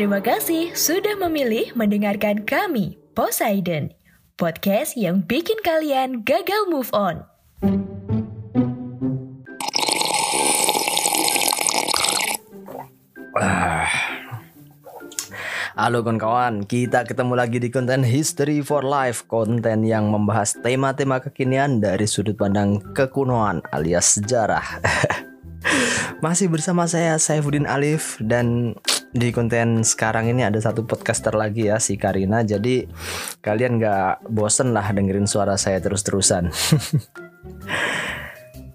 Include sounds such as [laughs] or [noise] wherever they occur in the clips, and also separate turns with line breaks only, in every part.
Terima kasih sudah memilih mendengarkan kami, Poseidon. Podcast yang bikin kalian gagal move on.
Halo kawan-kawan, kita ketemu lagi di konten History for Life Konten yang membahas tema-tema kekinian dari sudut pandang kekunoan alias sejarah [laughs] Masih bersama saya Saifuddin Alif Dan di konten sekarang ini ada satu podcaster lagi ya si Karina. Jadi kalian gak bosen lah dengerin suara saya terus-terusan. [laughs]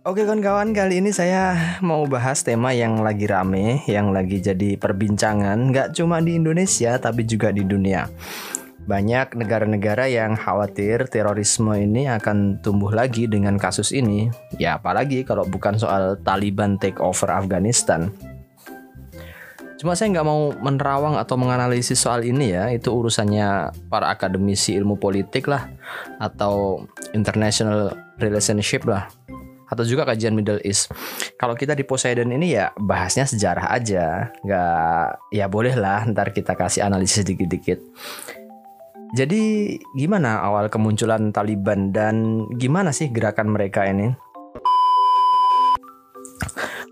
Oke kawan-kawan kali ini saya mau bahas tema yang lagi rame Yang lagi jadi perbincangan. Gak cuma di Indonesia tapi juga di dunia. Banyak negara-negara yang khawatir terorisme ini akan tumbuh lagi dengan kasus ini. Ya apalagi kalau bukan soal Taliban take over Afghanistan Cuma saya nggak mau menerawang atau menganalisis soal ini ya Itu urusannya para akademisi ilmu politik lah Atau international relationship lah atau juga kajian Middle East. Kalau kita di Poseidon ini ya bahasnya sejarah aja, nggak ya boleh lah ntar kita kasih analisis dikit-dikit. Jadi gimana awal kemunculan Taliban dan gimana sih gerakan mereka ini?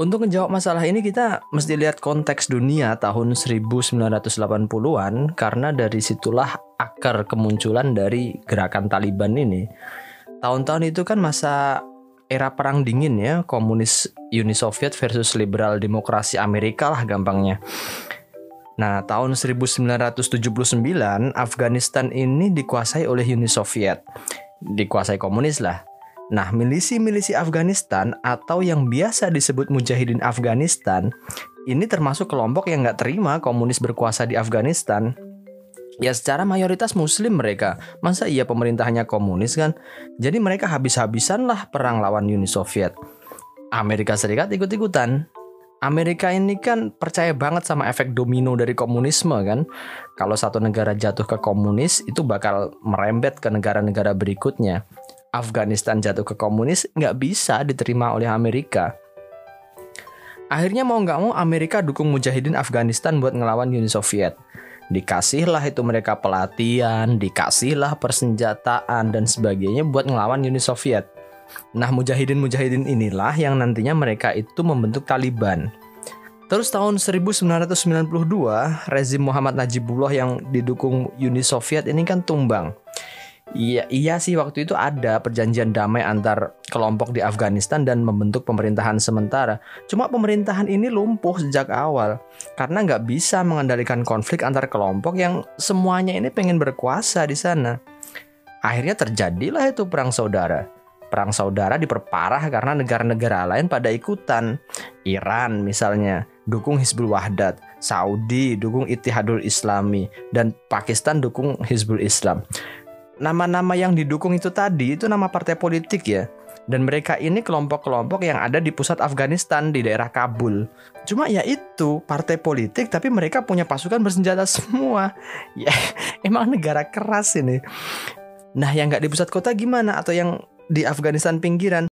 Untuk menjawab masalah ini kita mesti lihat konteks dunia tahun 1980-an karena dari situlah akar kemunculan dari gerakan Taliban ini. Tahun-tahun itu kan masa era perang dingin ya, komunis Uni Soviet versus liberal demokrasi Amerika lah gampangnya. Nah, tahun 1979 Afghanistan ini dikuasai oleh Uni Soviet. Dikuasai komunis lah. Nah, milisi-milisi Afghanistan atau yang biasa disebut Mujahidin Afghanistan ini termasuk kelompok yang nggak terima komunis berkuasa di Afghanistan. Ya secara mayoritas muslim mereka. Masa iya pemerintahnya komunis kan? Jadi mereka habis-habisan lah perang lawan Uni Soviet. Amerika Serikat ikut-ikutan. Amerika ini kan percaya banget sama efek domino dari komunisme kan? Kalau satu negara jatuh ke komunis Itu bakal merembet ke negara-negara berikutnya Afghanistan jatuh ke komunis nggak bisa diterima oleh Amerika Akhirnya mau nggak mau Amerika dukung mujahidin Afghanistan buat ngelawan Uni Soviet dikasihlah itu mereka pelatihan, dikasihlah persenjataan dan sebagainya buat ngelawan Uni Soviet. Nah, mujahidin-mujahidin inilah yang nantinya mereka itu membentuk Taliban. Terus tahun 1992, rezim Muhammad Najibullah yang didukung Uni Soviet ini kan tumbang. Iya, iya sih waktu itu ada perjanjian damai antar kelompok di Afghanistan dan membentuk pemerintahan sementara. Cuma pemerintahan ini lumpuh sejak awal karena nggak bisa mengendalikan konflik antar kelompok yang semuanya ini pengen berkuasa di sana. Akhirnya terjadilah itu perang saudara. Perang saudara diperparah karena negara-negara lain pada ikutan. Iran misalnya dukung Hizbul Wahdat, Saudi dukung Ittihadul Islami, dan Pakistan dukung Hizbul Islam nama-nama yang didukung itu tadi itu nama partai politik ya. Dan mereka ini kelompok-kelompok yang ada di pusat Afghanistan di daerah Kabul. Cuma ya itu partai politik tapi mereka punya pasukan bersenjata semua. [laughs] Ya emang negara keras ini. Nah yang nggak di pusat kota gimana atau yang di Afghanistan pinggiran?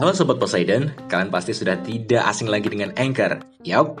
Halo Sobat Poseidon, kalian pasti sudah tidak asing lagi dengan Anchor. Yap,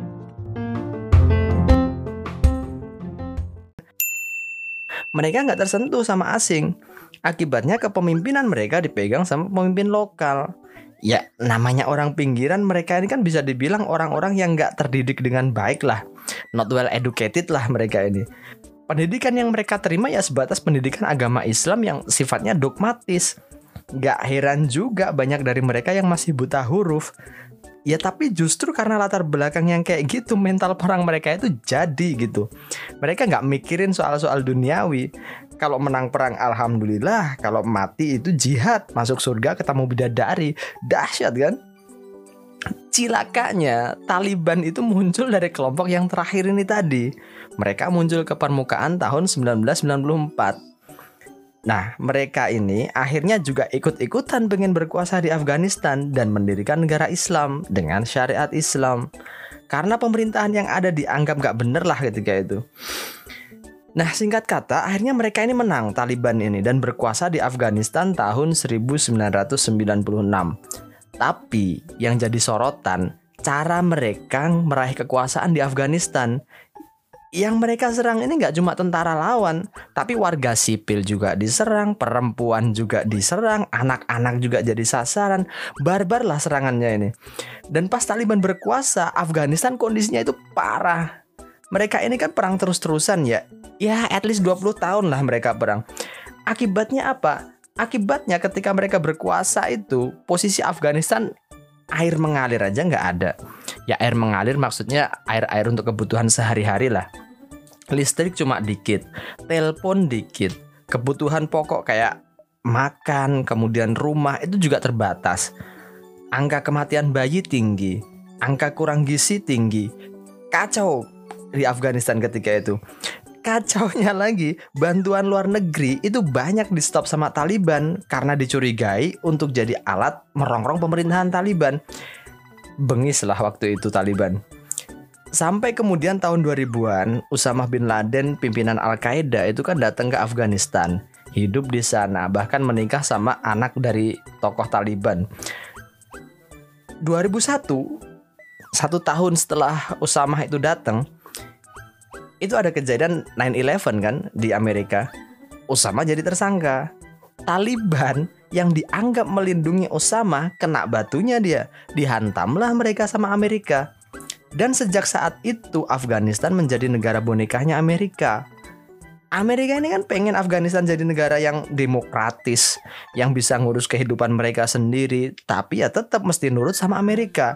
Mereka nggak tersentuh sama asing. Akibatnya kepemimpinan mereka dipegang sama pemimpin lokal. ya namanya orang pinggiran mereka ini kan bisa dibilang orang-orang yang nggak terdidik dengan baik lah not well educated lah mereka ini pendidikan yang mereka terima ya sebatas pendidikan agama Islam yang sifatnya dogmatis nggak heran juga banyak dari mereka yang masih buta huruf Ya tapi justru karena latar belakang yang kayak gitu mental perang mereka itu jadi gitu. Mereka nggak mikirin soal-soal duniawi. Kalau menang perang alhamdulillah, kalau mati itu jihad, masuk surga ketemu bidadari. Dahsyat kan? Cilakanya Taliban itu muncul dari kelompok yang terakhir ini tadi. Mereka muncul ke permukaan tahun 1994 Nah, mereka ini akhirnya juga ikut-ikutan pengen berkuasa di Afghanistan dan mendirikan negara Islam dengan syariat Islam. Karena pemerintahan yang ada dianggap gak bener lah ketika itu. Nah, singkat kata, akhirnya mereka ini menang Taliban ini dan berkuasa di Afghanistan tahun 1996. Tapi yang jadi sorotan, cara mereka meraih kekuasaan di Afghanistan yang mereka serang ini nggak cuma tentara lawan, tapi warga sipil juga diserang, perempuan juga diserang, anak-anak juga jadi sasaran, barbar lah serangannya ini. Dan pas Taliban berkuasa, Afghanistan kondisinya itu parah. Mereka ini kan perang terus-terusan ya, ya at least 20 tahun lah mereka perang. Akibatnya apa? Akibatnya ketika mereka berkuasa itu, posisi Afghanistan air mengalir aja nggak ada. Ya air mengalir maksudnya air-air untuk kebutuhan sehari-hari lah listrik cuma dikit, telepon dikit, kebutuhan pokok kayak makan, kemudian rumah itu juga terbatas. Angka kematian bayi tinggi, angka kurang gizi tinggi. Kacau di Afghanistan ketika itu. Kacaunya lagi, bantuan luar negeri itu banyak di stop sama Taliban karena dicurigai untuk jadi alat merongrong pemerintahan Taliban. Bengislah waktu itu Taliban. Sampai kemudian tahun 2000-an, Usama bin Laden, pimpinan Al-Qaeda itu kan datang ke Afghanistan, hidup di sana, bahkan menikah sama anak dari tokoh Taliban. 2001, satu tahun setelah Usama itu datang, itu ada kejadian 9/11 kan di Amerika. Usama jadi tersangka. Taliban yang dianggap melindungi Osama kena batunya dia. Dihantamlah mereka sama Amerika. Dan sejak saat itu Afghanistan menjadi negara bonekanya Amerika. Amerika ini kan pengen Afghanistan jadi negara yang demokratis, yang bisa ngurus kehidupan mereka sendiri, tapi ya tetap mesti nurut sama Amerika.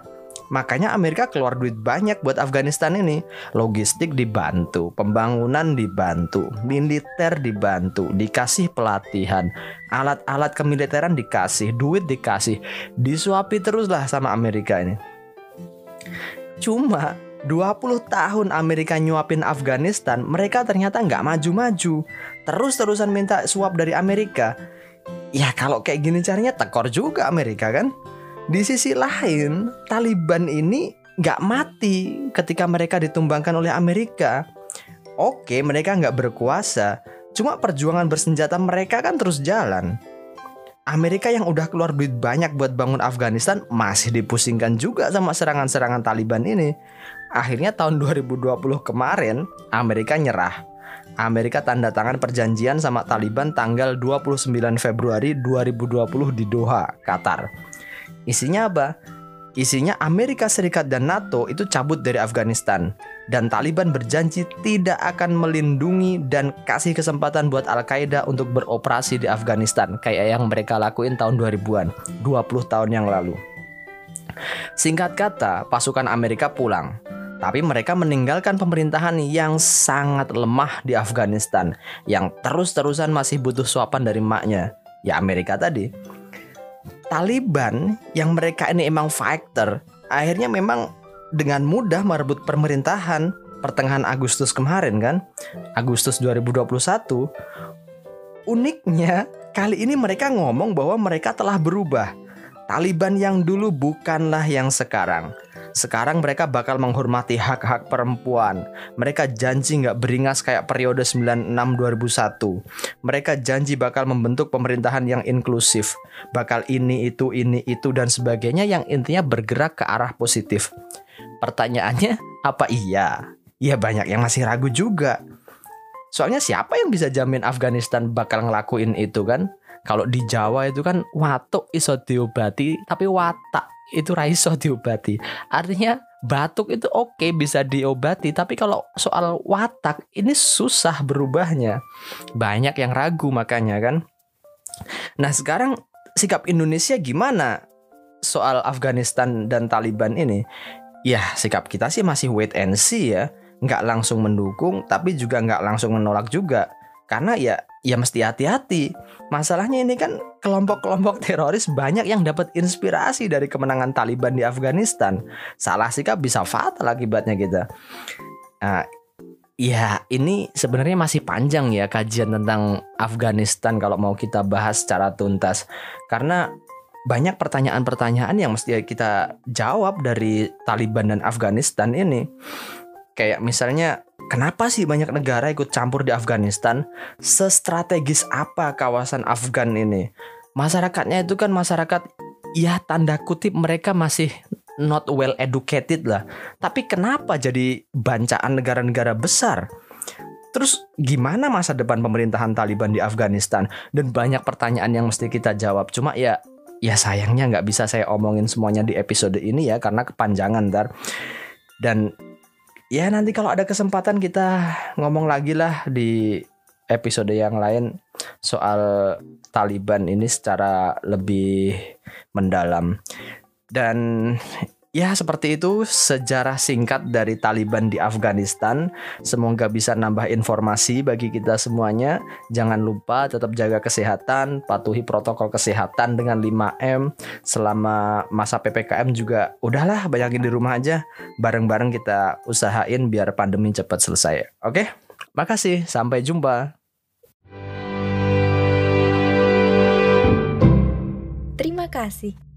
Makanya Amerika keluar duit banyak buat Afghanistan ini. Logistik dibantu, pembangunan dibantu, militer dibantu, dikasih pelatihan, alat-alat kemiliteran dikasih, duit dikasih, disuapi teruslah sama Amerika ini. Cuma 20 tahun Amerika nyuapin Afghanistan, mereka ternyata nggak maju-maju. Terus-terusan minta suap dari Amerika. Ya kalau kayak gini caranya tekor juga Amerika kan. Di sisi lain, Taliban ini nggak mati ketika mereka ditumbangkan oleh Amerika. Oke, mereka nggak berkuasa, cuma perjuangan bersenjata mereka kan terus jalan. Amerika yang udah keluar duit banyak buat bangun Afghanistan masih dipusingkan juga sama serangan-serangan Taliban ini. Akhirnya tahun 2020 kemarin Amerika nyerah. Amerika tanda tangan perjanjian sama Taliban tanggal 29 Februari 2020 di Doha, Qatar. Isinya apa? Isinya Amerika Serikat dan NATO itu cabut dari Afghanistan dan Taliban berjanji tidak akan melindungi dan kasih kesempatan buat Al-Qaeda untuk beroperasi di Afghanistan kayak yang mereka lakuin tahun 2000-an, 20 tahun yang lalu. Singkat kata, pasukan Amerika pulang. Tapi mereka meninggalkan pemerintahan yang sangat lemah di Afghanistan yang terus-terusan masih butuh suapan dari maknya, ya Amerika tadi. Taliban yang mereka ini emang fighter akhirnya memang dengan mudah merebut pemerintahan pertengahan Agustus kemarin kan Agustus 2021 uniknya kali ini mereka ngomong bahwa mereka telah berubah Taliban yang dulu bukanlah yang sekarang sekarang mereka bakal menghormati hak-hak perempuan. Mereka janji nggak beringas kayak periode 96-2001. Mereka janji bakal membentuk pemerintahan yang inklusif. Bakal ini, itu, ini, itu, dan sebagainya yang intinya bergerak ke arah positif. Pertanyaannya, apa iya? Ya banyak yang masih ragu juga. Soalnya siapa yang bisa jamin Afghanistan bakal ngelakuin itu kan? Kalau di Jawa itu kan watuk iso diobati, tapi watak itu raiso diobati. Artinya batuk itu oke bisa diobati, tapi kalau soal watak ini susah berubahnya. Banyak yang ragu makanya kan. Nah sekarang sikap Indonesia gimana soal Afghanistan dan Taliban ini? Ya sikap kita sih masih wait and see ya. Nggak langsung mendukung tapi juga nggak langsung menolak juga. Karena ya ya mesti hati-hati. Masalahnya ini kan kelompok-kelompok teroris banyak yang dapat inspirasi dari kemenangan Taliban di Afghanistan. Salah sikap bisa fatal akibatnya kita. Nah, ya ini sebenarnya masih panjang ya kajian tentang Afghanistan kalau mau kita bahas secara tuntas. Karena banyak pertanyaan-pertanyaan yang mesti kita jawab dari Taliban dan Afghanistan ini Kayak misalnya kenapa sih banyak negara ikut campur di Afghanistan? Sestrategis apa kawasan Afgan ini? Masyarakatnya itu kan masyarakat ya tanda kutip mereka masih not well educated lah. Tapi kenapa jadi bancaan negara-negara besar? Terus gimana masa depan pemerintahan Taliban di Afghanistan? Dan banyak pertanyaan yang mesti kita jawab. Cuma ya ya sayangnya nggak bisa saya omongin semuanya di episode ini ya karena kepanjangan ntar. Dan ya nanti kalau ada kesempatan kita ngomong lagi lah di episode yang lain soal Taliban ini secara lebih mendalam dan Ya, seperti itu sejarah singkat dari Taliban di Afghanistan. Semoga bisa nambah informasi bagi kita semuanya. Jangan lupa tetap jaga kesehatan, patuhi protokol kesehatan dengan 5M. Selama masa PPKM juga udahlah bayangin di rumah aja. Bareng-bareng kita usahain biar pandemi cepat selesai. Oke? Makasih, sampai jumpa.
Terima kasih.